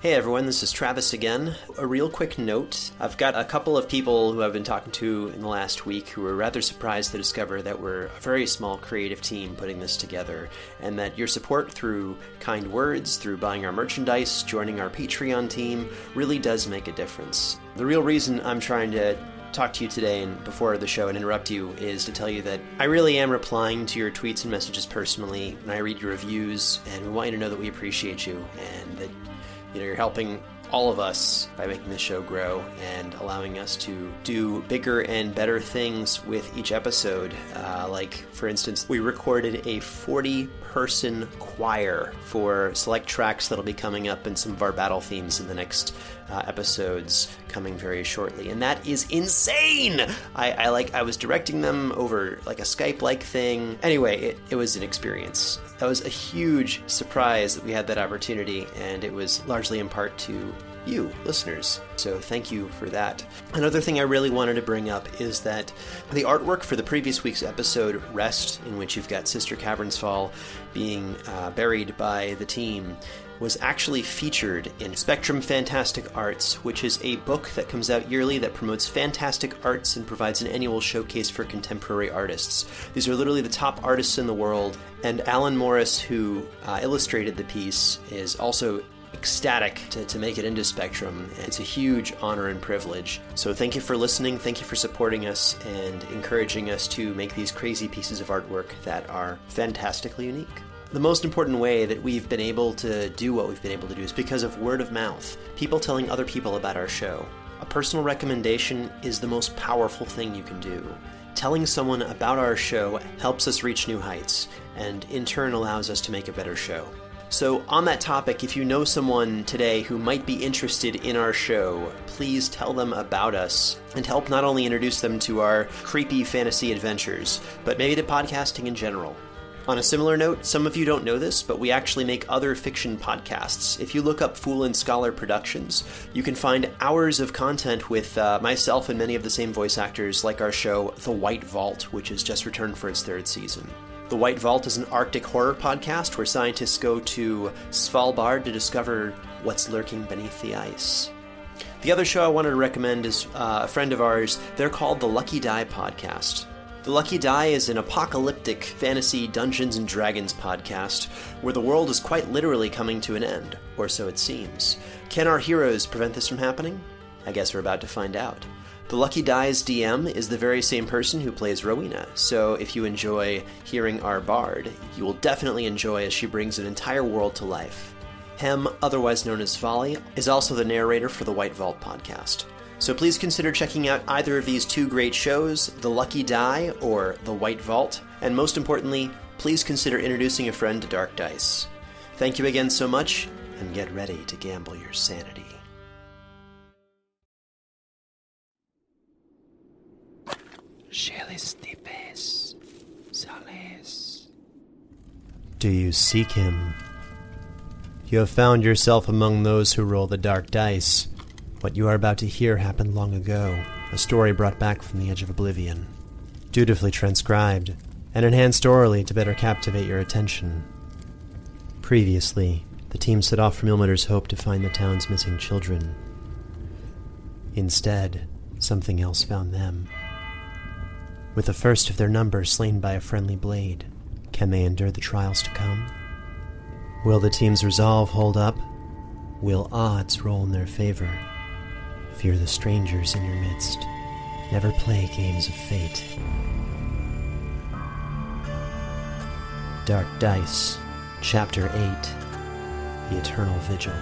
Hey everyone, this is Travis again. A real quick note. I've got a couple of people who I've been talking to in the last week who were rather surprised to discover that we're a very small creative team putting this together, and that your support through kind words, through buying our merchandise, joining our Patreon team, really does make a difference. The real reason I'm trying to talk to you today and before the show and interrupt you is to tell you that I really am replying to your tweets and messages personally, and I read your reviews, and we want you to know that we appreciate you and that you know, you're helping all of us by making the show grow and allowing us to do bigger and better things with each episode. Uh, like, for instance, we recorded a 40 person choir for select tracks that'll be coming up in some of our battle themes in the next uh, episodes coming very shortly, and that is insane. I, I like I was directing them over like a Skype like thing. Anyway, it, it was an experience. That was a huge surprise that we had that opportunity, and it was largely in part to you, listeners. So thank you for that. Another thing I really wanted to bring up is that the artwork for the previous week's episode, Rest, in which you've got Sister Cavernsfall being uh, buried by the team, was actually featured in Spectrum Fantastic Arts, which is a book that comes out yearly that promotes fantastic arts and provides an annual showcase for contemporary artists. These are literally the top artists in the world, and Allen Morris, who uh, illustrated the piece, is also ecstatic to, to make it into Spectrum. It's a huge honor and privilege. So thank you for listening, thank you for supporting us, and encouraging us to make these crazy pieces of artwork that are fantastically unique. The most important way that we've been able to do what we've been able to do is because of word of mouth, people telling other people about our show. A personal recommendation is the most powerful thing you can do. Telling someone about our show helps us reach new heights, and in turn allows us to make a better show. So, on that topic, if you know someone today who might be interested in our show, please tell them about us and help not only introduce them to our creepy fantasy adventures, but maybe to podcasting in general. On a similar note, some of you don't know this, but we actually make other fiction podcasts. If you look up Fool and Scholar Productions, you can find hours of content with uh, myself and many of the same voice actors, like our show The White Vault, which has just returned for its third season. The White Vault is an Arctic horror podcast where scientists go to Svalbard to discover what's lurking beneath the ice. The other show I wanted to recommend is uh, a friend of ours. They're called the Lucky Die Podcast. The Lucky Die is an apocalyptic fantasy Dungeons and Dragons podcast where the world is quite literally coming to an end, or so it seems. Can our heroes prevent this from happening? I guess we're about to find out. The Lucky Die's DM is the very same person who plays Rowena, so if you enjoy hearing our bard, you will definitely enjoy as she brings an entire world to life. Hem, otherwise known as Folly, is also the narrator for the White Vault podcast. So please consider checking out either of these two great shows, The Lucky Die or The White Vault, and most importantly, please consider introducing a friend to Dark Dice. Thank you again so much, and get ready to gamble your sanity. Do you seek him? You have found yourself among those who roll the dark dice. What you are about to hear happened long ago, a story brought back from the edge of oblivion. Dutifully transcribed, and enhanced orally to better captivate your attention. Previously, the team set off from Ilmater's Hope to find the town's missing children. Instead, something else found them. With the first of their number slain by a friendly blade, can they endure the trials to come? Will the team's resolve hold up? Will odds roll in their favor? Fear the strangers in your midst. Never play games of fate. Dark Dice, Chapter 8 The Eternal Vigil.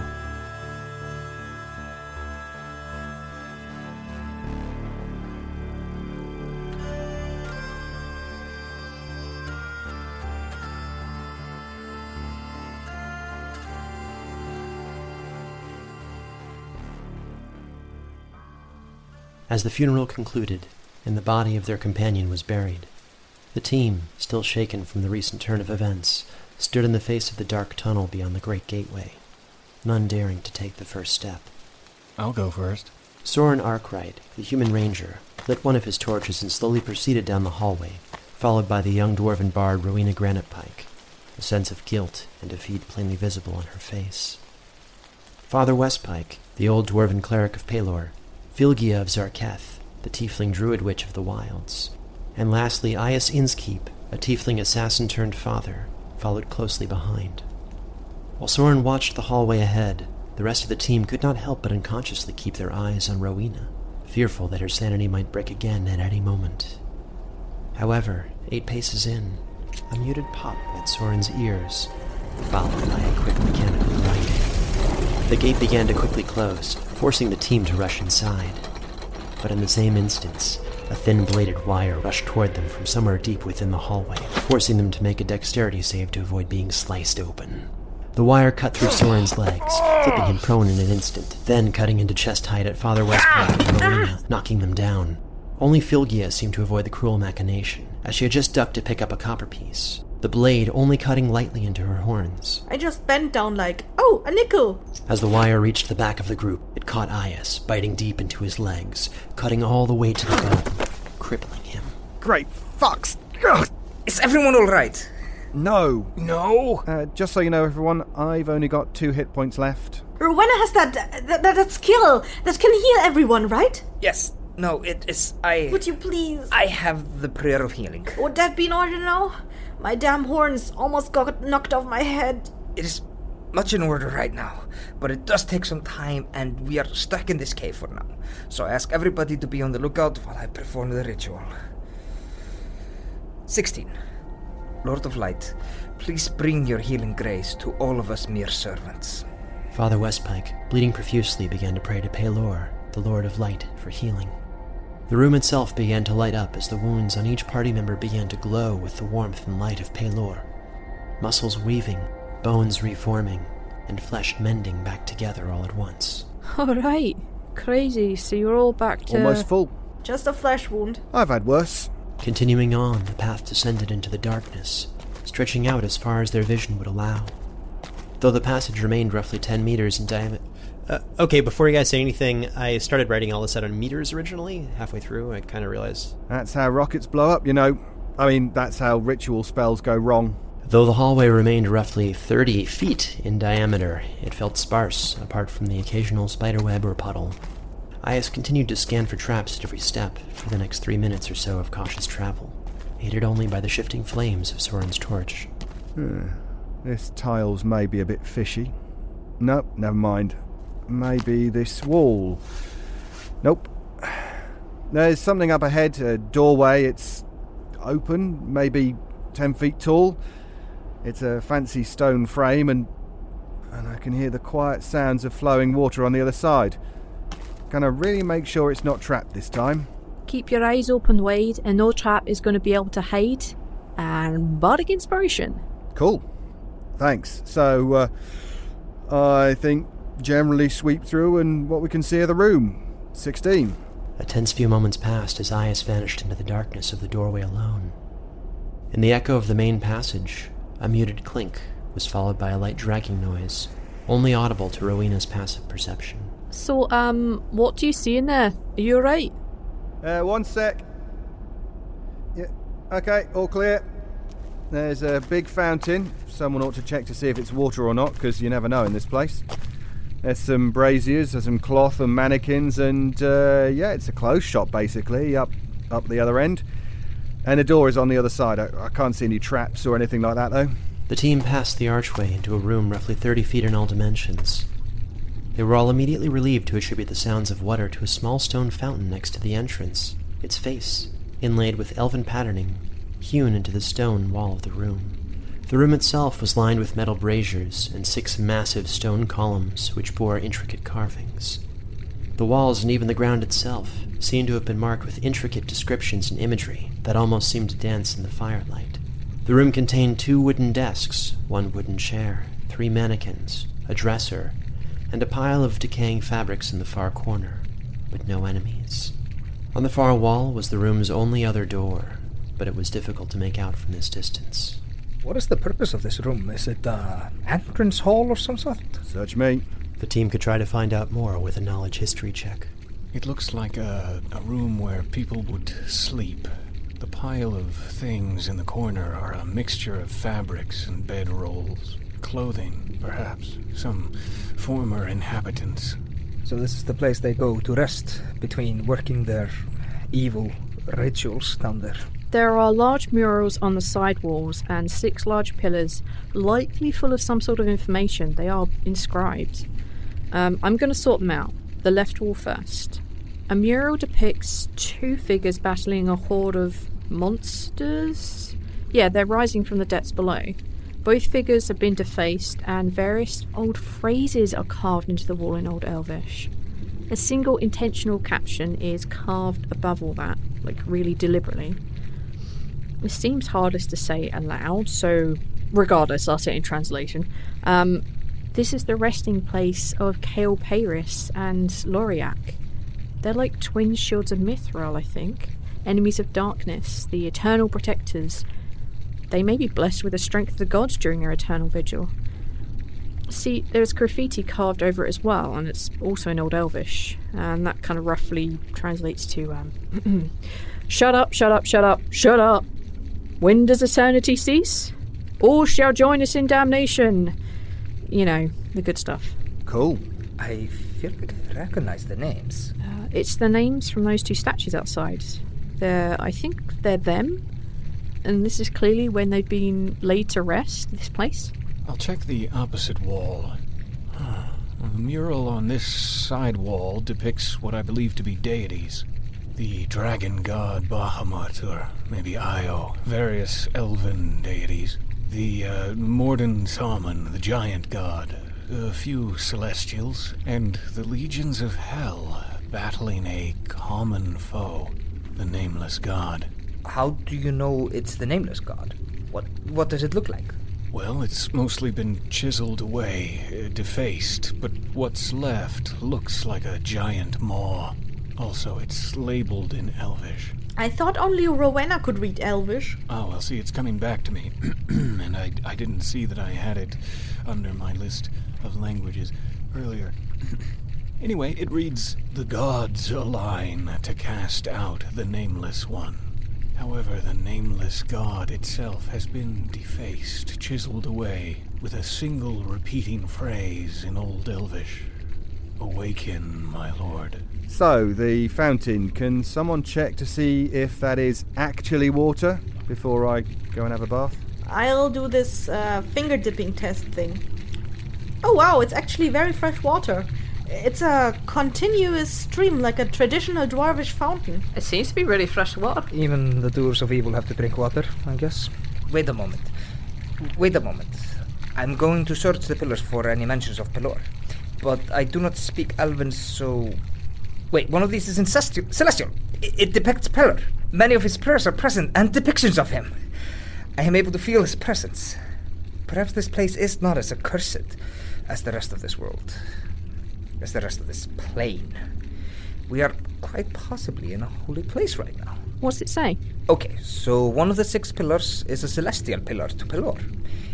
As the funeral concluded, and the body of their companion was buried, the team, still shaken from the recent turn of events, stood in the face of the dark tunnel beyond the great gateway, none daring to take the first step. I'll go first. Soren Arkwright, the human ranger, lit one of his torches and slowly proceeded down the hallway, followed by the young dwarven bard Rowena Granitepike, a sense of guilt and defeat plainly visible on her face. Father Westpike, the old dwarven cleric of Pelor, Flygia of Zarketh, the tiefling druid witch of the wilds, and lastly Iaus Innskeep, a tiefling assassin turned father, followed closely behind. While Soren watched the hallway ahead, the rest of the team could not help but unconsciously keep their eyes on Rowena, fearful that her sanity might break again at any moment. However, eight paces in, a muted pop at Soren's ears, followed by a quick mechanical. The gate began to quickly close, forcing the team to rush inside. But in the same instance, a thin bladed wire rushed toward them from somewhere deep within the hallway, forcing them to make a dexterity save to avoid being sliced open. The wire cut through Soren's legs, flipping him prone in an instant, then cutting into chest height at Father Westpike and Rowena, knocking them down. Only Flygia seemed to avoid the cruel machination, as she had just ducked to pick up a copper piece, the blade only cutting lightly into her horns. I just bent down like, oh, a nickel! As the wire reached the back of the group, it caught Iaus, biting deep into his legs, cutting all the way to the bone, crippling him. Great fucks! Ugh. Is everyone alright? No. No! Uh, just so you know, everyone, I've only got two hit points left. Rowena has that, that, that, that skill that can heal everyone, right? Yes. No, it is. I. Would you please? I have the prayer of healing. Would that be in order now? My damn horns almost got knocked off my head. It is much in order right now, but it does take some time, and we are stuck in this cave for now. So I ask everybody to be on the lookout while I perform the ritual. 16. Lord of Light, please bring your healing grace to all of us mere servants. Father Westpike, bleeding profusely, began to pray to Pelor, the Lord of Light, for healing. The room itself began to light up as the wounds on each party member began to glow with the warmth and light of Pelor. Muscles weaving, bones reforming, and flesh mending back together all at once. All right. Crazy. So you're all back to. Almost full. Just a flesh wound. I've had worse. Continuing on, the path descended into the darkness, stretching out as far as their vision would allow. Though the passage remained roughly 10 meters in diameter. Uh, okay, before you guys say anything, I started writing all this out on meters originally. Halfway through, I kind of realized. That's how rockets blow up, you know. I mean, that's how ritual spells go wrong. Though the hallway remained roughly 30 feet in diameter, it felt sparse, apart from the occasional spiderweb or puddle. Iaus continued to scan for traps at every step for the next three minutes or so of cautious travel, aided only by the shifting flames of Soren's torch. This tile's maybe a bit fishy. Nope, never mind. Maybe this wall. Nope. There's something up ahead, a doorway. It's open, maybe 10 feet tall. It's a fancy stone frame, and, and I can hear the quiet sounds of flowing water on the other side. Gonna really make sure it's not trapped this time. Keep your eyes open wide, and no trap is going to be able to hide. And bardic inspiration. Cool. Thanks. So, uh, I think generally sweep through and what we can see of the room. 16. A tense few moments passed as Iaus vanished into the darkness of the doorway alone. In the echo of the main passage, a muted clink was followed by a light dragging noise, only audible to Rowena's passive perception. So, um, what do you see in there? Are you alright? Uh, one sec. Yeah, okay, all clear. There's a big fountain. Someone ought to check to see if it's water or not, because you never know in this place. There's some braziers, there's some cloth and mannequins, and uh, yeah, it's a clothes shop basically, up up the other end. And the door is on the other side. I, I can't see any traps or anything like that though. The team passed the archway into a room roughly 30 feet in all dimensions. They were all immediately relieved to attribute the sounds of water to a small stone fountain next to the entrance, its face, inlaid with elven patterning, hewn into the stone wall of the room. The room itself was lined with metal braziers and six massive stone columns which bore intricate carvings. The walls and even the ground itself seemed to have been marked with intricate descriptions and imagery that almost seemed to dance in the firelight. The room contained two wooden desks, one wooden chair, three mannequins, a dresser, and a pile of decaying fabrics in the far corner, but no enemies. On the far wall was the room's only other door, but it was difficult to make out from this distance. What is the purpose of this room? Is it a entrance hall or some sort? Search me. The team could try to find out more with a knowledge history check. It looks like a, a room where people would sleep. The pile of things in the corner are a mixture of fabrics and bedrolls. clothing, perhaps. Some former inhabitants. So this is the place they go to rest between working their evil rituals down there. There are large murals on the side walls and six large pillars, likely full of some sort of information. They are inscribed. Um, I'm going to sort them out. The left wall first. A mural depicts two figures battling a horde of monsters. Yeah, they're rising from the depths below. Both figures have been defaced, and various old phrases are carved into the wall in Old Elvish. A single intentional caption is carved above all that, like really deliberately. It seems hardest to say aloud, so regardless, I'll say it in translation. Um, this is the resting place of Kale Paris and Lorriac. They're like twin shields of Mithril, I think. Enemies of darkness, the eternal protectors. They may be blessed with the strength of the gods during their eternal vigil. See, there's graffiti carved over it as well, and it's also in Old Elvish, and that kind of roughly translates to um, Shut up, shut up, shut up, shut up! When does eternity cease? All shall join us in damnation! You know, the good stuff. Cool. I feel like I recognize the names. Uh, it's the names from those two statues outside. They're, I think they're them, and this is clearly when they've been laid to rest, this place. I'll check the opposite wall. The mural on this side wall depicts what I believe to be deities. The dragon god Bahamut, or maybe Io, various elven deities. The uh, Morden Saman, the giant god, a few celestials, and the legions of hell battling a common foe, the nameless god. How do you know it's the nameless god? What what does it look like? Well, it's mostly been chiseled away, uh, defaced, but what's left looks like a giant maw. Also, it's labeled in Elvish. I thought only Rowena could read Elvish. Oh, well, see, it's coming back to me. and I, I didn't see that I had it under my list of languages earlier. anyway, it reads The gods align to cast out the Nameless One. However, the Nameless God itself has been defaced, chiseled away, with a single repeating phrase in Old Elvish Awaken, my lord. So, the fountain, can someone check to see if that is actually water before I go and have a bath? I'll do this uh, finger dipping test thing. Oh wow, it's actually very fresh water. It's a continuous stream like a traditional dwarvish fountain. It seems to be really fresh water. Even the doers of evil have to drink water, I guess. Wait a moment. Wait a moment. I'm going to search the pillars for any mentions of Pelor. But I do not speak Elven, so. Wait, one of these is incestial, celestial. It, it depicts Pelor. Many of his prayers are present and depictions of him. I am able to feel his presence. Perhaps this place is not as accursed as the rest of this world, as the rest of this plane. We are quite possibly in a holy place right now. What's it say? Okay, so one of the six pillars is a celestial pillar to Pelor.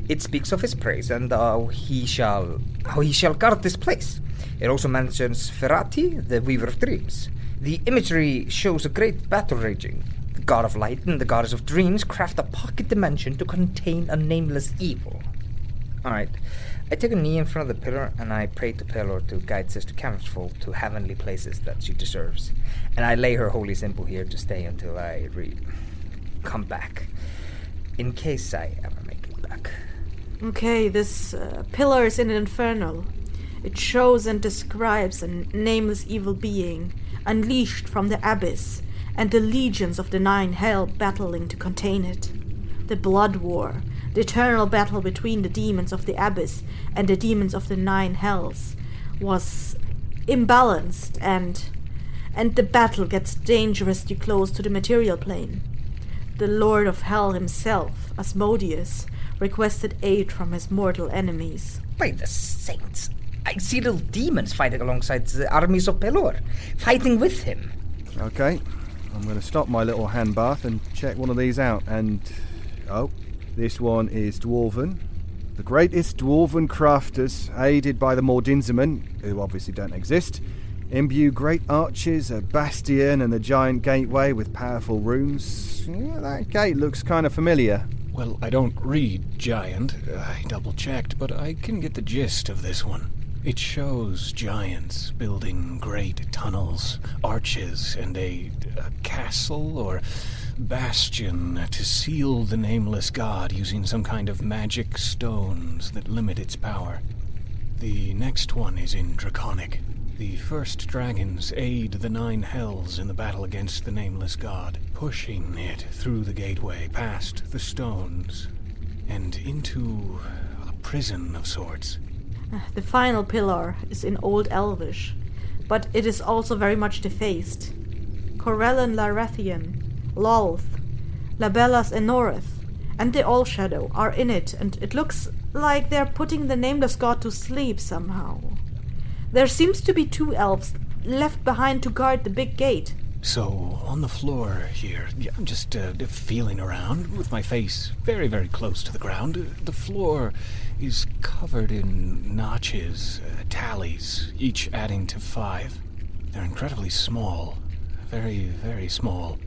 It speaks of his praise and how he shall how he shall guard this place. It also mentions Ferati, the weaver of dreams. The imagery shows a great battle raging. The god of light and the goddess of dreams craft a pocket dimension to contain a nameless evil. Alright. I take a knee in front of the pillar and I pray to Pelor to guide Sister Cavernsfall to heavenly places that she deserves. And I lay her holy symbol here to stay until I re- come back. In case I ever make it back. Okay, this uh, pillar is in an infernal. It shows and describes a nameless evil being unleashed from the abyss and the legions of the nine hell battling to contain it. The blood war, the eternal battle between the demons of the abyss and the demons of the nine hells, was imbalanced and and the battle gets dangerously close to the material plane. The Lord of Hell himself, Asmodeus, requested aid from his mortal enemies. By the saints, I see little demons fighting alongside the armies of Pelor, fighting with him. Okay, I'm going to stop my little hand bath and check one of these out. And oh, this one is dwarven. The greatest dwarven crafters, aided by the Mordinzamen, who obviously don't exist, imbue great arches, a bastion, and the giant gateway with powerful runes. Yeah, that gate looks kind of familiar. Well, I don't read giant. I double checked, but I can get the gist of this one. It shows giants building great tunnels, arches, and a, a castle or bastion to seal the nameless god using some kind of magic stones that limit its power. The next one is in Draconic. The first dragons aid the Nine Hells in the battle against the nameless god, pushing it through the gateway, past the stones, and into a prison of sorts. Uh, the final pillar is in Old Elvish, but it is also very much defaced. Corellon Larethian, Lolth, Labelas Enoreth, and the All Shadow are in it, and it looks like they're putting the nameless god to sleep somehow. There seems to be two elves left behind to guard the big gate. So, on the floor here, I'm just uh, feeling around with my face very, very close to the ground. The floor is covered in notches, uh, tallies, each adding to five. They're incredibly small, very, very small,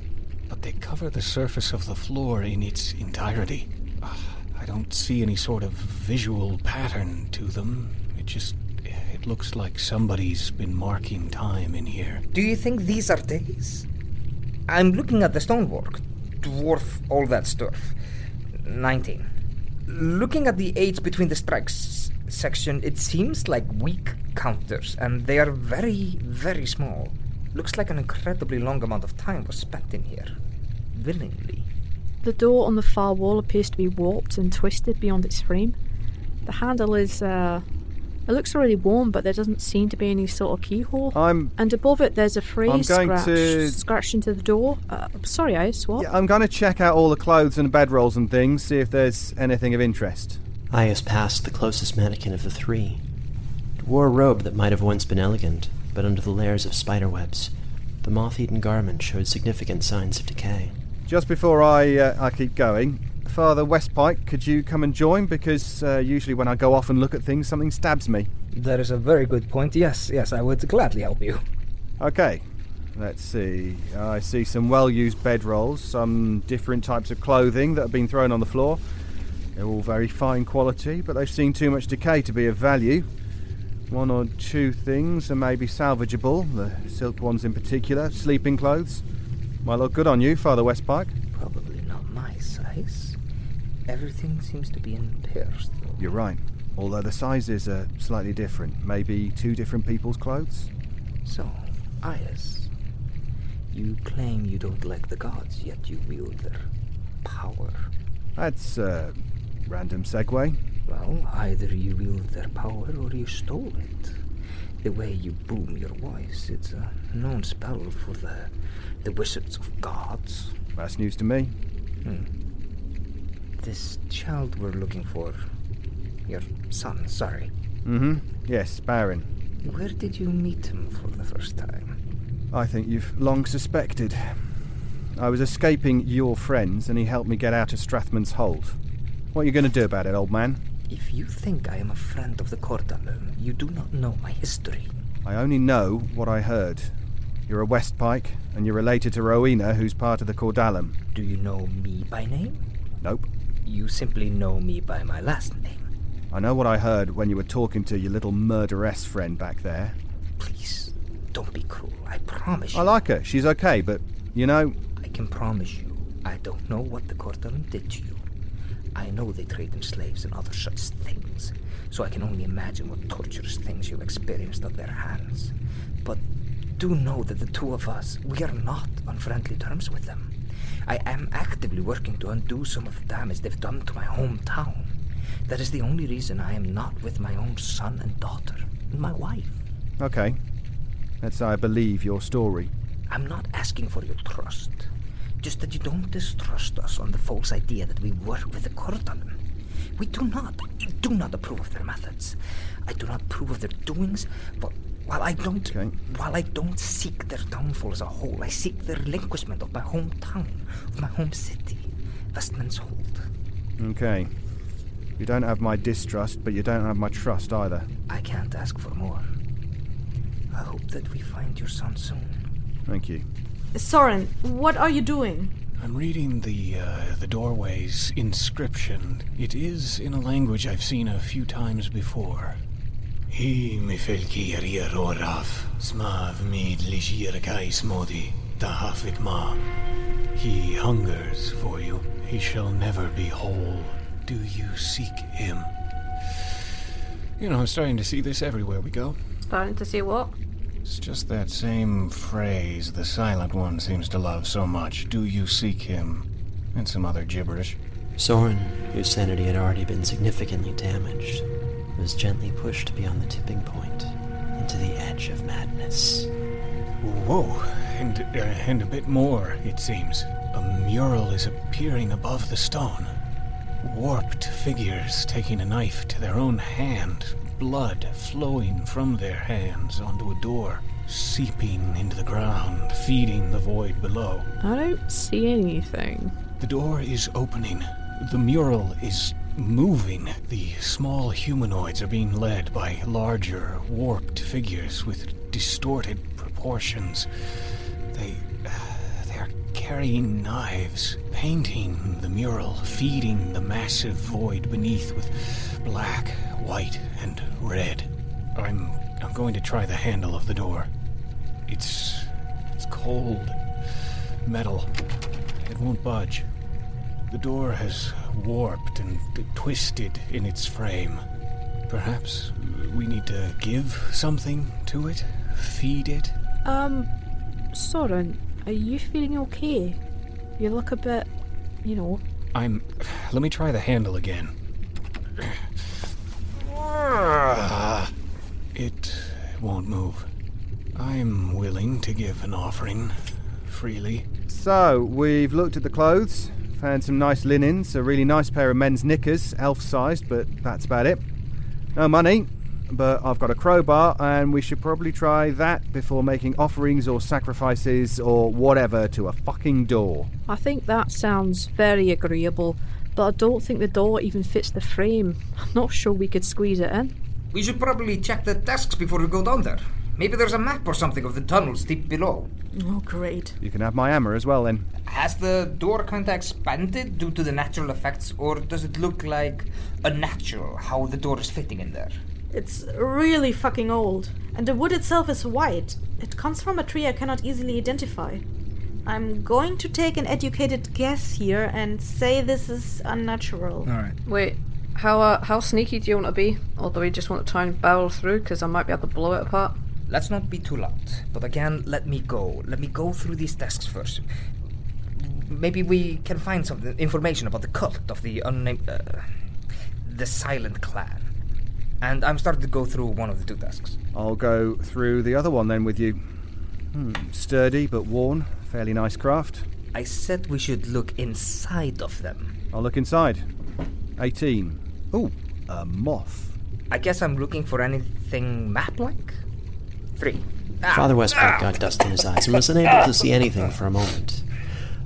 but they cover the surface of the floor in its entirety. Uh, I don't see any sort of visual pattern to them. It just it looks like somebody's been marking time in here. Do you think these are days? I'm looking at the stonework. Dwarf all that stuff. 19. Looking at the age between the strikes section, it seems like weak counters, and they are very, very small. Looks like an incredibly long amount of time was spent in here. Willingly. The door on the far wall appears to be warped and twisted beyond its frame. The handle is, uh, it looks really warm, but there doesn't seem to be any sort of keyhole. I'm and above it, there's a phrase I'm going scratched, to- scratched into the door. Uh, sorry, Ice, what? yeah, I'm going to check out all the clothes and bedrolls and things, see if there's anything of interest. Iaus passed the closest mannequin of the three. It wore a robe that might have once been elegant, but under the layers of spiderwebs, the moth-eaten garment showed significant signs of decay. Just before I uh, I keep going, Father Westpike, could you come and join? Because uh, usually when I go off and look at things, something stabs me. That is a very good point. Yes, yes, I would gladly help you. Okay, let's see. I see some well-used bedrolls, some different types of clothing that have been thrown on the floor. They're all very fine quality, but they've seen too much decay to be of value. One or two things are maybe salvageable, the silk ones in particular, sleeping clothes. Might look good on you, Father Westpike. Probably not my size. Everything seems to be in pairs, though. You're right. Although the sizes are slightly different. Maybe two different people's clothes? So, Iaus, you claim you don't like the gods, yet you wield their power. That's a random segue. Well, either you wield their power or you stole it. The way you boom your voice, it's a known spell for the the wizards of gods. That's news to me. Hmm. This child we're looking for, your son, sorry. Mm-hmm. Yes, Baron. Where did you meet him for the first time? I think you've long suspected. I was escaping your friends, and he helped me get out of Strathman's hold. What are you going to do about it, old man? If you think I am a friend of the Cordalum, you do not know my history. I only know what I heard. You're a Westpike, and you're related to Rowena, who's part of the Cordalum. Do you know me by name? Nope. You simply know me by my last name. I know what I heard when you were talking to your little murderess friend back there. Please, don't be cruel. I promise you. I like her. She's okay, but, you know, I can promise you, I don't know what the Cordalum did to you. I know they trade in slaves and other such things, so I can only imagine what torturous things you experienced at their hands. But do know that the two of us, we are not on friendly terms with them. I am actively working to undo some of the damage they've done to my hometown. That is the only reason I am not with my own son and daughter, and my wife. okay. Let's say I believe your story. I'm not asking for your trust. Just that you don't distrust us on the false idea that we work with the Cordalum. We do not, do not approve of their methods. I do not approve of their doings, but while I don't, Okay. while I don't seek their downfall as a whole, I seek the relinquishment of my hometown, of my home city, Westman's Hold. Okay. You don't have my distrust, but you don't have my trust either. I can't ask for more. I hope that we find your son soon. Thank you. Soren, what are you doing? I'm reading the uh, the doorway's inscription. It is in a language I've seen a few times before. He mifelki oraf smav mid ligir kais modi tahafik ma. He hungers for you. He shall never be whole. Do you seek him? You know, I'm starting to see this everywhere we go. Starting to see what? It's just that same phrase the Silent One seems to love so much. Do you seek him? And some other gibberish. Soren, whose sanity had already been significantly damaged, was gently pushed beyond the tipping point into the edge of madness. Whoa, and, uh, and a bit more, it seems. A mural is appearing above the stone. Warped figures taking a knife to their own hand, blood flowing from their hands onto a door, seeping into the ground, feeding the void below. I don't see anything. The door is opening. The mural is moving. The small humanoids are being led by larger, warped figures with distorted proportions. They. they are carrying knives, painting the mural, feeding the massive void beneath with black, white, and red. I'm. I'm going to try the handle of the door. It's. it's cold. Metal. It won't budge. The door has warped and twisted in its frame. Perhaps we need to give something to it? Feed it? Um, Soren, are you feeling okay? You look a bit, you know. I'm. Let me try the handle again. It won't move. I'm willing to give an offering freely. So, we've looked at the clothes, found some nice linens, a really nice pair of men's knickers, elf sized, but that's about it. No money, but I've got a crowbar, and we should probably try that before making offerings or sacrifices or whatever to a fucking door. I think that sounds very agreeable, but I don't think the door even fits the frame. I'm not sure we could squeeze it in. We should probably check the desks before we go down there. Maybe there's a map or something of the tunnels deep below. Oh, great. You can have my hammer as well then. Has the door kind of expanded due to the natural effects, or does it look like unnatural how the door is fitting in there? It's really fucking old, and the wood itself is white. It comes from a tree I cannot easily identify. I'm going to take an educated guess here and say this is unnatural. Alright. Wait, how uh, how sneaky do you want to be? Or do we just want to try and barrel through? Because I might be able to blow it apart. Let's not be too loud, but again, let me go. Let me go through these desks first. Maybe we can find some information about the cult of the unnamed. Uh, the Silent Clan. And I'm starting to go through one of the two desks. I'll go through the other one then with you. Hmm, sturdy but worn, fairly nice craft. I said we should look inside of them. I'll look inside. 18. Ooh, a moth. I guess I'm looking for anything map like? Three. Ah. Father Westpike got dust in his eyes and was unable to see anything for a moment.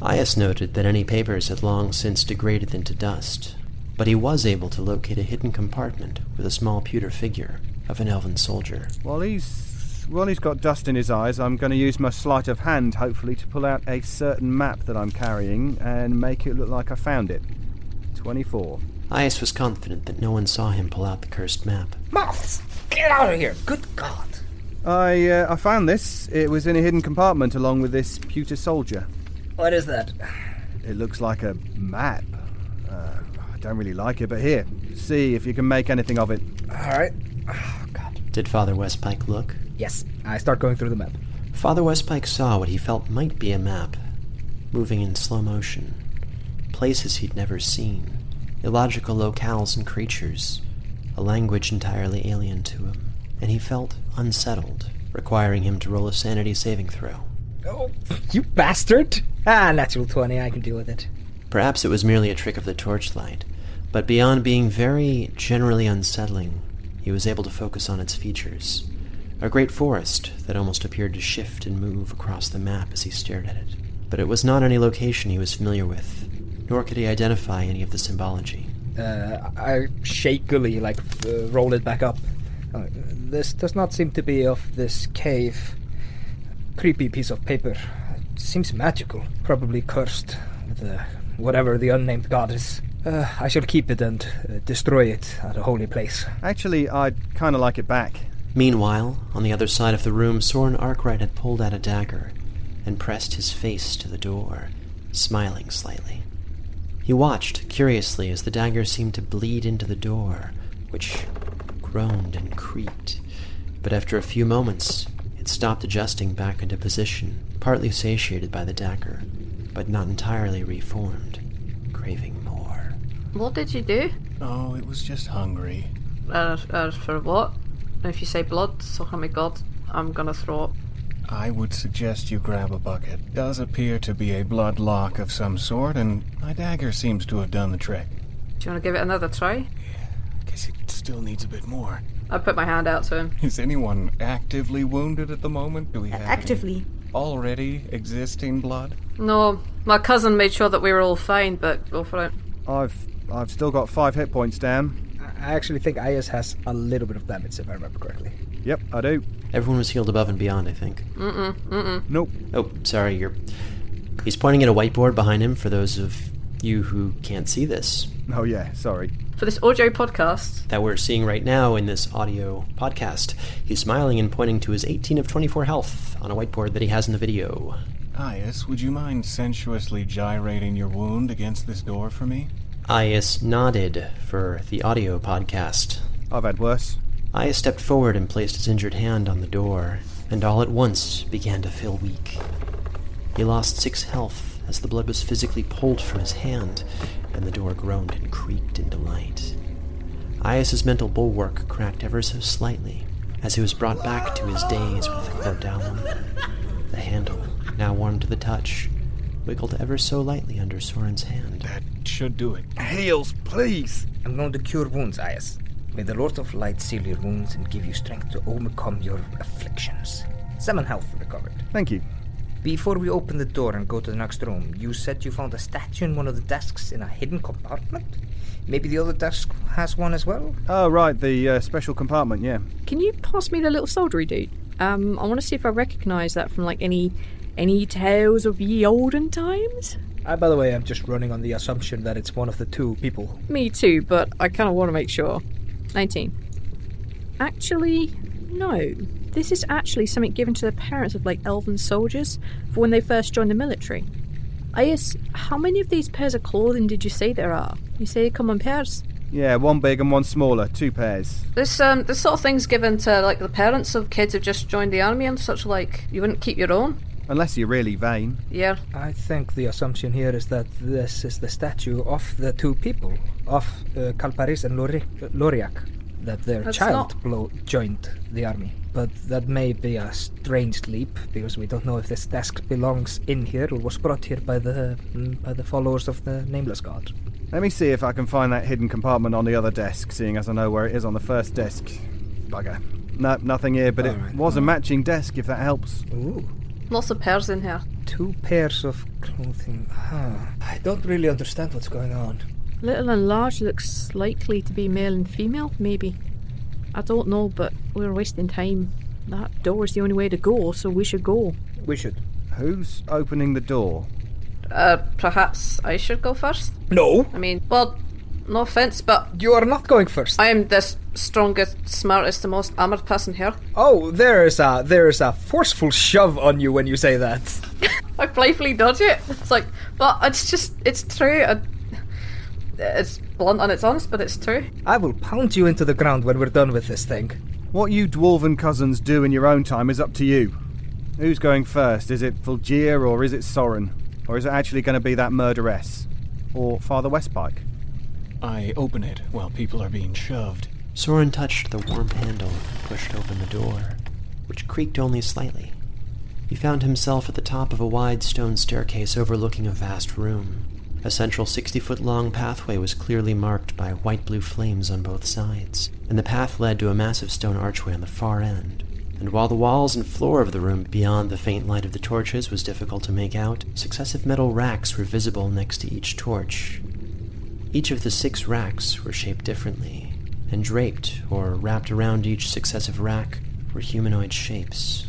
Iaus noted that any papers had long since degraded into dust, but he was able to locate a hidden compartment with a small pewter figure of an elven soldier. While he's while he's got dust in his eyes, I'm going to use my sleight of hand, hopefully, to pull out a certain map that I'm carrying and make it look like I found it. 24. Iaus was confident that no one saw him pull out the cursed map. Moths! Get out of here! Good God! I uh, I found this. It was in a hidden compartment along with this pewter soldier. What is that? It looks like a map. Uh, I don't really like it, but here, see if you can make anything of it. Alright. Oh, God. Did Father Westpike look? Yes, I start going through the map. Father Westpike saw what he felt might be a map, moving in slow motion. Places he'd never seen, illogical locales and creatures, a language entirely alien to him, and he felt unsettled, requiring him to roll a sanity saving throw. Oh, you bastard! Ah, natural 20, I can deal with it. Perhaps it was merely a trick of the torchlight, but beyond being very generally unsettling, he was able to focus on its features. A great forest that almost appeared to shift and move across the map as he stared at it. But it was not any location he was familiar with, nor could he identify any of the symbology. Uh, I shakily like uh, roll it back up. Uh, this does not seem to be of this cave. Creepy piece of paper. It seems magical, probably cursed. the whatever the unnamed god is. Uh, I shall keep it and uh, destroy it at a holy place. Actually, I'd kind of like it back. Meanwhile, on the other side of the room, Soren Arkwright had pulled out a dagger and pressed his face to the door, smiling slightly. He watched curiously as the dagger seemed to bleed into the door, which groaned and creaked. But after a few moments, it stopped adjusting back into position, partly satiated by the dagger, but not entirely reformed, craving more. What did you do? Oh, it was just hungry. Uh, uh, for what? If you say blood, so help me God, I'm gonna throw up. I would suggest you grab a bucket. It Does appear to be a blood lock of some sort, and my dagger seems to have done the trick. Do you want to give it another try? Guess it still needs a bit more. I put my hand out to him. Is anyone actively wounded at the moment? Do we have any Actively. already existing blood? No, my cousin made sure that we were all fine, but go for it. I've I've still got five hit points down. I actually think Iaus has a little bit of damage, if I remember correctly. Yep, I do. Everyone was healed above and beyond, I think. Mm-mm, mm-mm. Nope. Oh, sorry, you're. He's pointing at a whiteboard behind him for those of you who can't see this. Oh yeah, sorry. For this audio podcast, That we're seeing right now in this audio podcast. He's smiling and pointing to his 18 of 24 health on a whiteboard that he has in the video. Iaus, would you mind sensuously gyrating your wound against this door for me? Iaus nodded for the audio podcast. I've had worse. Iaus stepped forward and placed his injured hand on the door, and all at once began to feel weak. He lost six health as the blood was physically pulled from his hand, and the door groaned and creaked in delight. Iaus's mental bulwark cracked ever so slightly as he was brought back to his days with the Cordalum. The handle, now warm to the touch, wiggled ever so lightly under Soren's hand. That should do it. Heals, please. I'm going to cure wounds, Iaus. May the Lord of Light seal your wounds and give you strength to overcome your afflictions. Seven health recovered. Thank you. Before we open the door and go to the next room, you said you found a statue in one of the desks in a hidden compartment? Maybe the other desk has one as well? Oh right, the uh, special compartment. Yeah. can you pass me the little soldiery dude? Um, I want to see if I recognise that from like any any tales of ye olden times. I, by the way, I'm just running on the assumption that it's one of the two people. Me too, but I kind of want to make sure. 19. Actually, no. This is actually something given to the parents of like elven soldiers for when they first joined the military. I guess, how many of these pairs of clothing did you say there are? You say they come in pairs? Yeah, one big and one smaller, two pairs. This um this sort of thing's given to like the parents of kids who've just joined the army and such like you wouldn't keep your own. Unless you're really vain. Yeah. I think the assumption here is that this is the statue of the two people, of uh, Calparis and Lori- Lorriac, that their That's child not- blo- joined the army. But that may be a strange leap because we don't know if this desk belongs in here or was brought here by the mm, by the followers of the nameless god. Let me see if I can find that hidden compartment on the other desk, seeing as I know where it is on the first desk. Bugger. No, nothing here, but it Alright, was a matching desk, if that helps. Ooh. Lots of pairs in here. Two pairs of clothing. Huh. I don't really understand what's going on. Little and large looks likely to be male and female, maybe. I don't know, but we're wasting time. That door's the only way to go, so we should go. We should. Who's opening the door? Uh, perhaps I should go first? No! I mean, well, no offense, but You are not going first. I am the s- strongest, smartest, the most armored person here. Oh, there is a there is a forceful shove on you when you say that. I playfully dodge it. It's like, but it's just, it's true. I, it's blunt and it's honest, but it's true. I will pound you into the ground when we're done with this thing. What you dwarven cousins do in your own time is up to you. Who's going first? Is it Flygia or is it Soren? Or is it actually going to be that murderess? Or Father Westpike? I open it while people are being shoved. Soren touched the warm handle and pushed open the door, which creaked only slightly. He found himself at the top of a wide stone staircase overlooking a vast room. A central 60 foot long pathway was clearly marked by white blue flames on both sides, and the path led to a massive stone archway on the far end. And while the walls and floor of the room beyond the faint light of the torches was difficult to make out, successive metal racks were visible next to each torch. Each of the six racks were shaped differently, and draped or wrapped around each successive rack were humanoid shapes.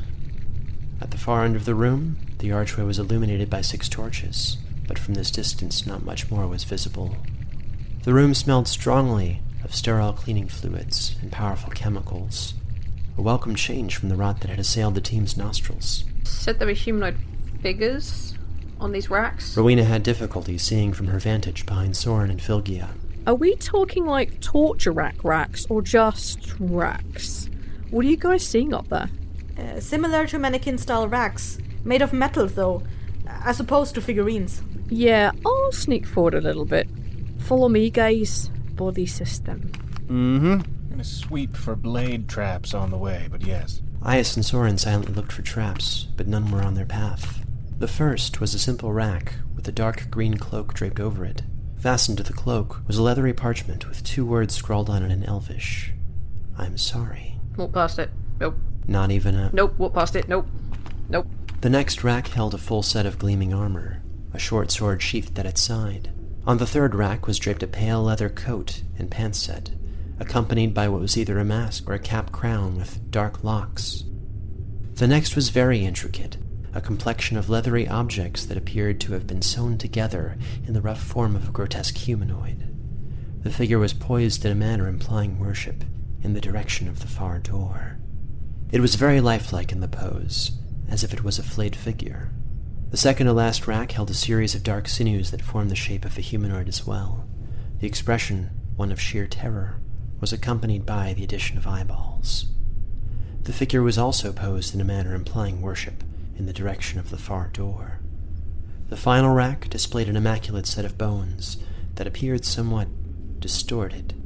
At the far end of the room, the archway was illuminated by six torches, but from this distance not much more was visible. The room smelled strongly of sterile cleaning fluids and powerful chemicals, a welcome change from the rot that had assailed the team's nostrils. Said there were humanoid figures on these racks. Rowena had difficulty seeing from her vantage behind Soren and Flygia. Are we talking like torture rack racks or just racks? What are you guys seeing up there? Uh, similar to mannequin style racks, made of metal though, as opposed to figurines. Yeah, I'll sneak forward a little bit. Follow me, guys. Body system. Mm-hmm. I'm gonna sweep for blade traps on the way, but yes. Iaus and Soren silently looked for traps, but none were on their path. The first was a simple rack with a dark green cloak draped over it. Fastened to the cloak was a leathery parchment with two words scrawled on it in Elvish. I'm sorry. Walk past it. Nope. Not even a. Nope. Walk past it. Nope. Nope. The next rack held a full set of gleaming armor, a short sword sheathed at its side. On the third rack was draped a pale leather coat and pants set, accompanied by what was either a mask or a cap crown with dark locks. The next was very intricate, a complexion of leathery objects that appeared to have been sewn together in the rough form of a grotesque humanoid. The figure was poised in a manner implying worship in the direction of the far door. It was very lifelike in the pose, as if it was a flayed figure. The second to last rack held a series of dark sinews that formed the shape of a humanoid as well. The expression, one of sheer terror, was accompanied by the addition of eyeballs. The figure was also posed in a manner implying worship in the direction of the far door. The final rack displayed an immaculate set of bones that appeared somewhat distorted.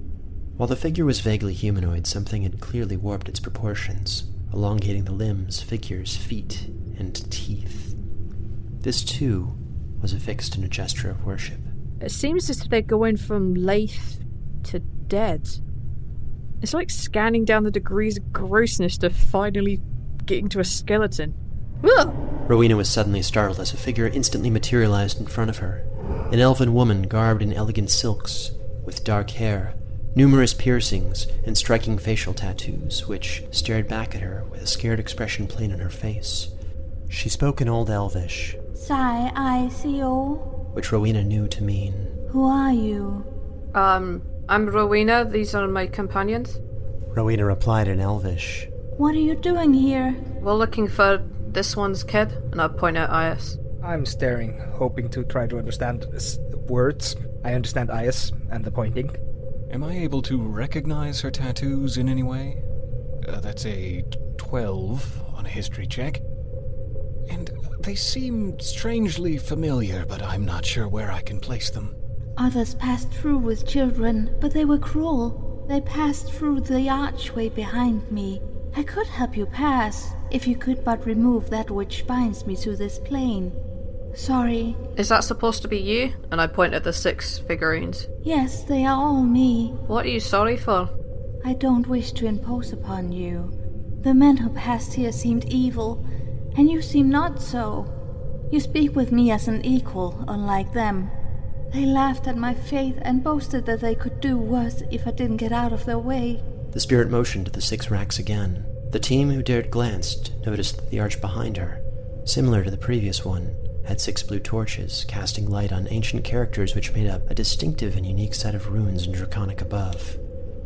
While the figure was vaguely humanoid, something had clearly warped its proportions, elongating the limbs, figures, feet, and teeth. This, too, was affixed in a gesture of worship. It seems as if they're going from lathe to dead. It's like scanning down the degrees of grossness to finally getting to a skeleton. Ugh! Rowena was suddenly startled as a figure instantly materialized in front of her. An elven woman garbed in elegant silks, with dark hair, numerous piercings, and striking facial tattoos, which stared back at her with a scared expression plain on her face. She spoke in Old Elvish, Sai I see you. which Rowena knew to mean, Who are you? Um, I'm Rowena. These are my companions. Rowena replied in Elvish. What are you doing here? We're looking for this one's kid, and I point at Iaus. I'm staring, hoping to try to understand s- words. I understand Iaus and the pointing. Am I able to recognize her tattoos in any way? Uh, that's a 12 on a history check. And they seem strangely familiar, but I'm not sure where I can place them. Others passed through with children, but they were cruel. They passed through the archway behind me. I could help you pass, if you could but remove that which binds me to this plane. Sorry. Is that supposed to be you? And I point at the six figurines. Yes, they are all me. What are you sorry for? I don't wish to impose upon you. The men who passed here seemed evil, and you seem not so. You speak with me as an equal, unlike them. They laughed at my faith and boasted that they could do worse if I didn't get out of their way. The spirit motioned to the six racks again. The team who dared glanced noticed that the arch behind her, similar to the previous one, had six blue torches casting light on ancient characters which made up a distinctive and unique set of runes in Draconic above.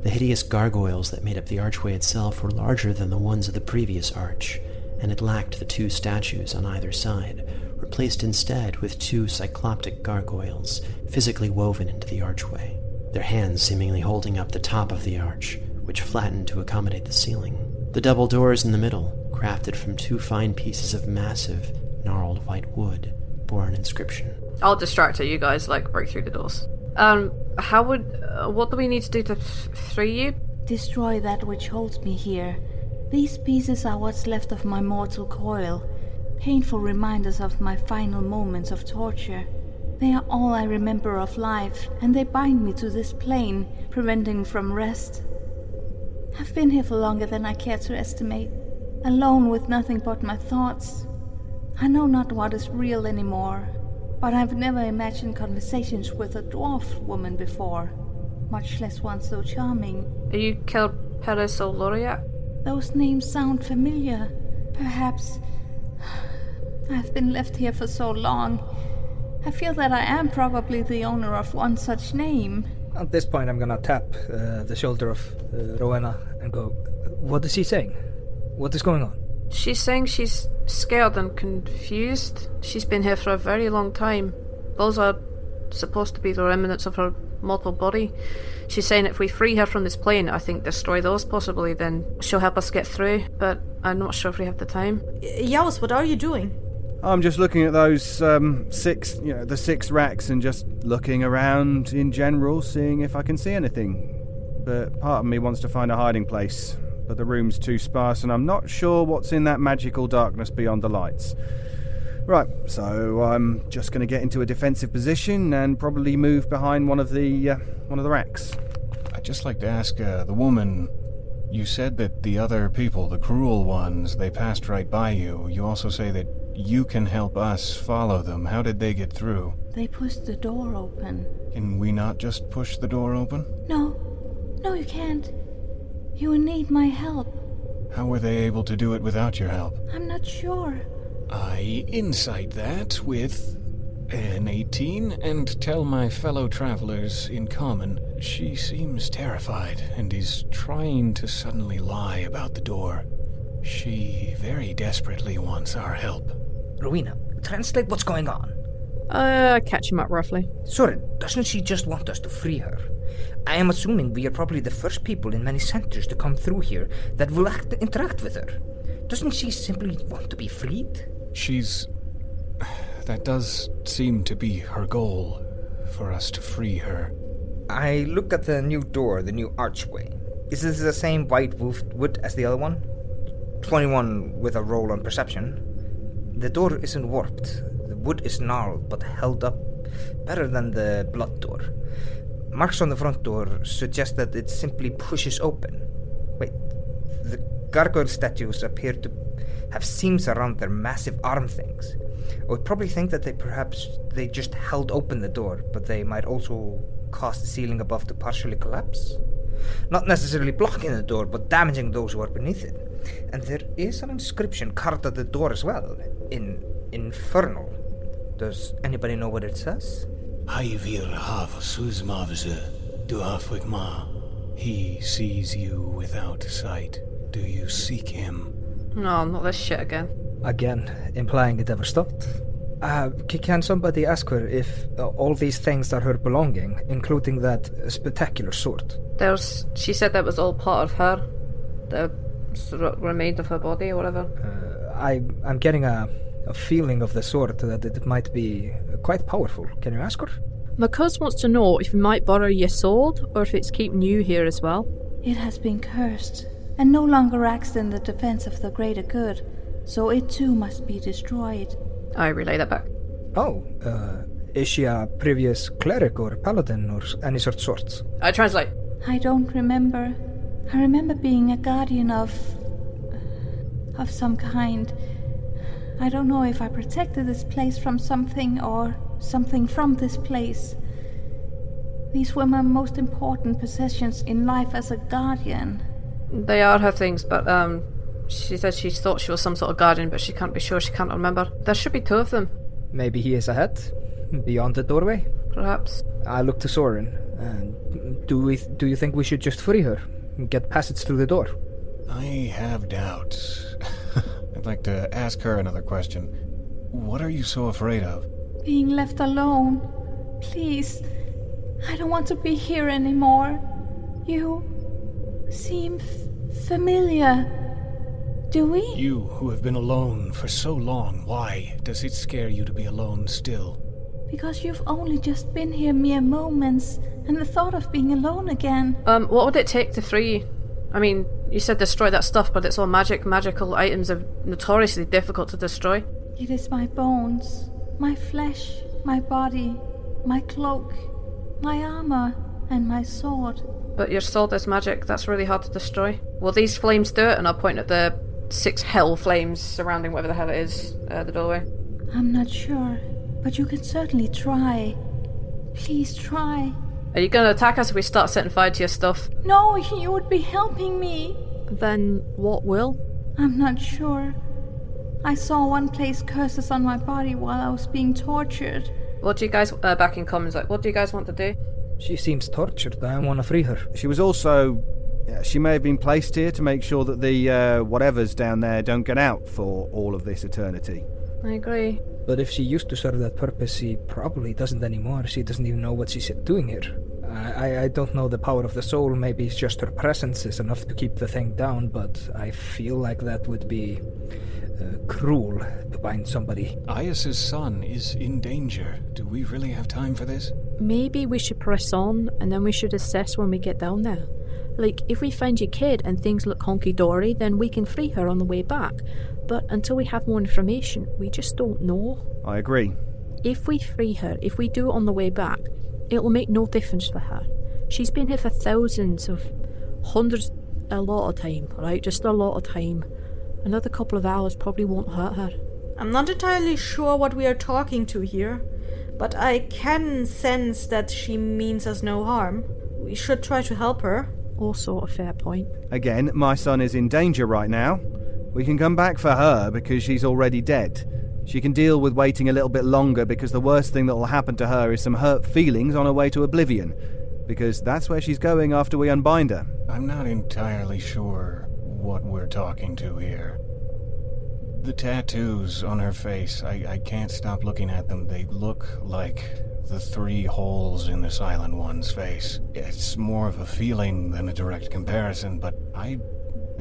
The hideous gargoyles that made up the archway itself were larger than the ones of the previous arch, and it lacked the two statues on either side, replaced instead with two cycloptic gargoyles physically woven into the archway, their hands seemingly holding up the top of the arch, which flattened to accommodate the ceiling. The double doors in the middle, crafted from two fine pieces of massive, gnarled white wood, bore an inscription. I'll distract her. You guys like break through the doors. Um, how would? Uh, what do we need to do to f- free you? Destroy that which holds me here. These pieces are what's left of my mortal coil, painful reminders of my final moments of torture. They are all I remember of life, and they bind me to this plane, preventing from rest. I've been here for longer than I care to estimate, alone with nothing but my thoughts. I know not what is real anymore, but I've never imagined conversations with a dwarf woman before, much less one so charming. Are you killed Laureate? Those names sound familiar. Perhaps I've been left here for so long. I feel that I am probably the owner of one such name. At this point, I'm gonna tap uh, the shoulder of uh, Rowena and go, What is she saying? What is going on? She's saying she's scared and confused. She's been here for a very long time. Those are supposed to be the remnants of her mortal body. She's saying if we free her from this plane, I think destroy those possibly, then she'll help us get through. But I'm not sure if we have the time. Iaus, what are you doing? I'm just looking at those um, six, you know, the six racks and just looking around in general, seeing if I can see anything. But part of me wants to find a hiding place, but the room's too sparse and I'm not sure what's in that magical darkness beyond the lights. Right, so I'm just going to get into a defensive position and probably move behind one of the uh, one of the racks. I'd just like to ask uh, the woman. You said that the other people, the cruel ones, they passed right by you. You also say that you can help us follow them. How did they get through? They pushed the door open. Can we not just push the door open? No, no, you can't. You will need my help. How were they able to do it without your help? I'm not sure. I insight that with an 18 and tell my fellow travelers in common she seems terrified and is trying to suddenly lie about the door. She very desperately wants our help. Rowena, translate what's going on. Uh, catch him up roughly. Soren, doesn't she just want us to free her? I am assuming we are probably the first people in many centers to come through here that will act, interact with her. Doesn't she simply want to be freed? She's. That does seem to be her goal for us to free her. I look at the new door, the new archway. Is this the same white roofed wood as the other one? 21 with a roll on perception. The door isn't warped. The wood is gnarled but held up better than the blood door. Marks on the front door suggest that it simply pushes open. Wait, the gargoyle statues appear to have seams around their massive arm things. I would probably think that they perhaps they just held open the door, but they might also cause the ceiling above to partially collapse. Not necessarily blocking the door, but damaging those who are beneath it. And there is an inscription carved at the door as well, in Infernal. Does anybody know what it says? He sees you without sight. Do you seek him? No, not this shit again. Again, implying it ever stopped. Uh, can somebody ask her if uh, all these things are her belonging, including that spectacular sword? There's. She said that was all part of her. The sort of remained of her body or whatever. Uh, I, I'm getting a, a feeling of the sword that it might be quite powerful. Can you ask her? Makuz wants to know if we might borrow your sword or if it's keeping you here as well. It has been cursed, and no longer acts in the defense of the greater good, so it too must be destroyed. I relay that back. Oh, uh, is she a previous cleric or paladin or s- any sort sorts? I translate. I don't remember. I remember being a guardian of. of some kind. I don't know if I protected this place from something or something from this place. These were my most important possessions in life as a guardian. They are her things, but um, she said she thought she was some sort of guardian, but she can't be sure. She can't remember. There should be two of them, Maybe he is ahead, beyond the doorway. perhaps. I look to Soren. And do we? Do you think we should just free her, and get passage through the door? I have doubts. I'd like to ask her another question. What are you so afraid of? Being left alone. Please. I don't want to be here anymore. You seem f- familiar. Do we? You who have been alone for so long, why does it scare you to be alone still? Because you've only just been here mere moments, and the thought of being alone again. Um, what would it take to free you? I mean, you said destroy that stuff, but it's all magic. Magical items are notoriously difficult to destroy. It is my bones, my flesh, my body, my cloak, my armor, and my sword. But your sword is magic. That's really hard to destroy. Will these flames do it? And I'll point at the six hell flames surrounding whatever the hell it is, uh, the doorway. I'm not sure, but you can certainly try. Please try. Are you going to attack us if we start setting fire to your stuff? No, you would be helping me. Then what will? I'm not sure. I saw one place curses on my body while I was being tortured. What do you guys uh, back in commons like? What do you guys want to do? She seems tortured. I want to free her. She was also. yeah, She may have been placed here to make sure that the uh, whatevers down there don't get out for all of this eternity. I agree. But if she used to serve that purpose, she probably doesn't anymore. She doesn't even know what she's doing here. I, I, I don't know the power of the soul. Maybe it's just her presence is enough to keep the thing down, but I feel like that would be uh, cruel to bind somebody. Iaus's son is in danger. Do we really have time for this? Maybe we should press on and then we should assess when we get down there. Like, if we find your kid and things look honky dory, then we can free her on the way back. But until we have more information, we just don't know. I agree. If we free her, if we do it on the way back, it will make no difference for her. She's been here for thousands of hundreds, a lot of time, right? Just a lot of time. Another couple of hours probably won't hurt her. I'm not entirely sure what we are talking to here, but I can sense that she means us no harm. We should try to help her. Also, a fair point. Again, my son is in danger right now. We can come back for her because she's already dead. She can deal with waiting a little bit longer because the worst thing that will happen to her is some hurt feelings on her way to oblivion. Because that's where she's going after we unbind her. I'm not entirely sure what we're talking to here. The tattoos on her face, I, I can't stop looking at them. They look like the three holes in the Silent One's face. It's more of a feeling than a direct comparison, but I.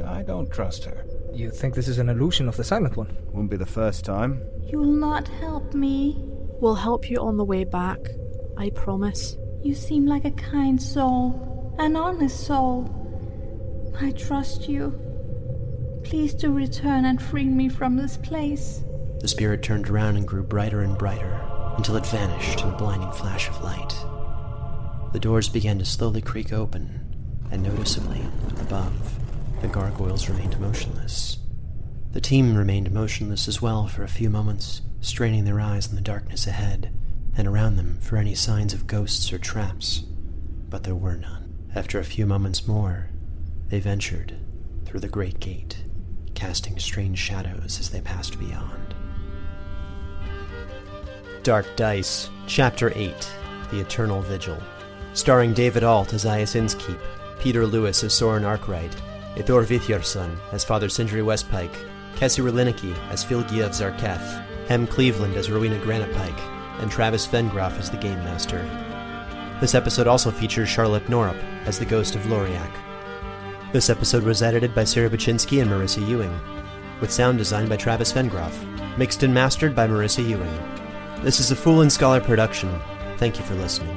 I don't trust her. You think this is an illusion of the Silent One? Wouldn't be the first time. You'll not help me. We'll help you on the way back. I promise. You seem like a kind soul, an honest soul. I trust you. Please do return and free me from this place. The spirit turned around and grew brighter and brighter until it vanished in a blinding flash of light. The doors began to slowly creak open, and noticeably, above, the gargoyles remained motionless. The team remained motionless as well for a few moments, straining their eyes in the darkness ahead and around them for any signs of ghosts or traps. But there were none. After a few moments more, they ventured through the great gate, casting strange shadows as they passed beyond. Dark Dice, Chapter 8 The Eternal Vigil. Starring David Ault as Iaus Innskeep, Peter Lewis as Soren Arkwright, Eyþór Viðarsson as Father Sindri Westpike, Kessi Riliniki as Flygia of Zarketh, Hem Cleveland as Rowena Granitepike, and Travis Vengroff as the Game Master. This episode also features Charlotte Norup as the Ghost of Lorriac. This episode was edited by Sarah Buchynski and Marisa Ewing, with sound design by Travis Vengroff, mixed and mastered by Marisa Ewing. This is a Fool and Scholar production. Thank you for listening.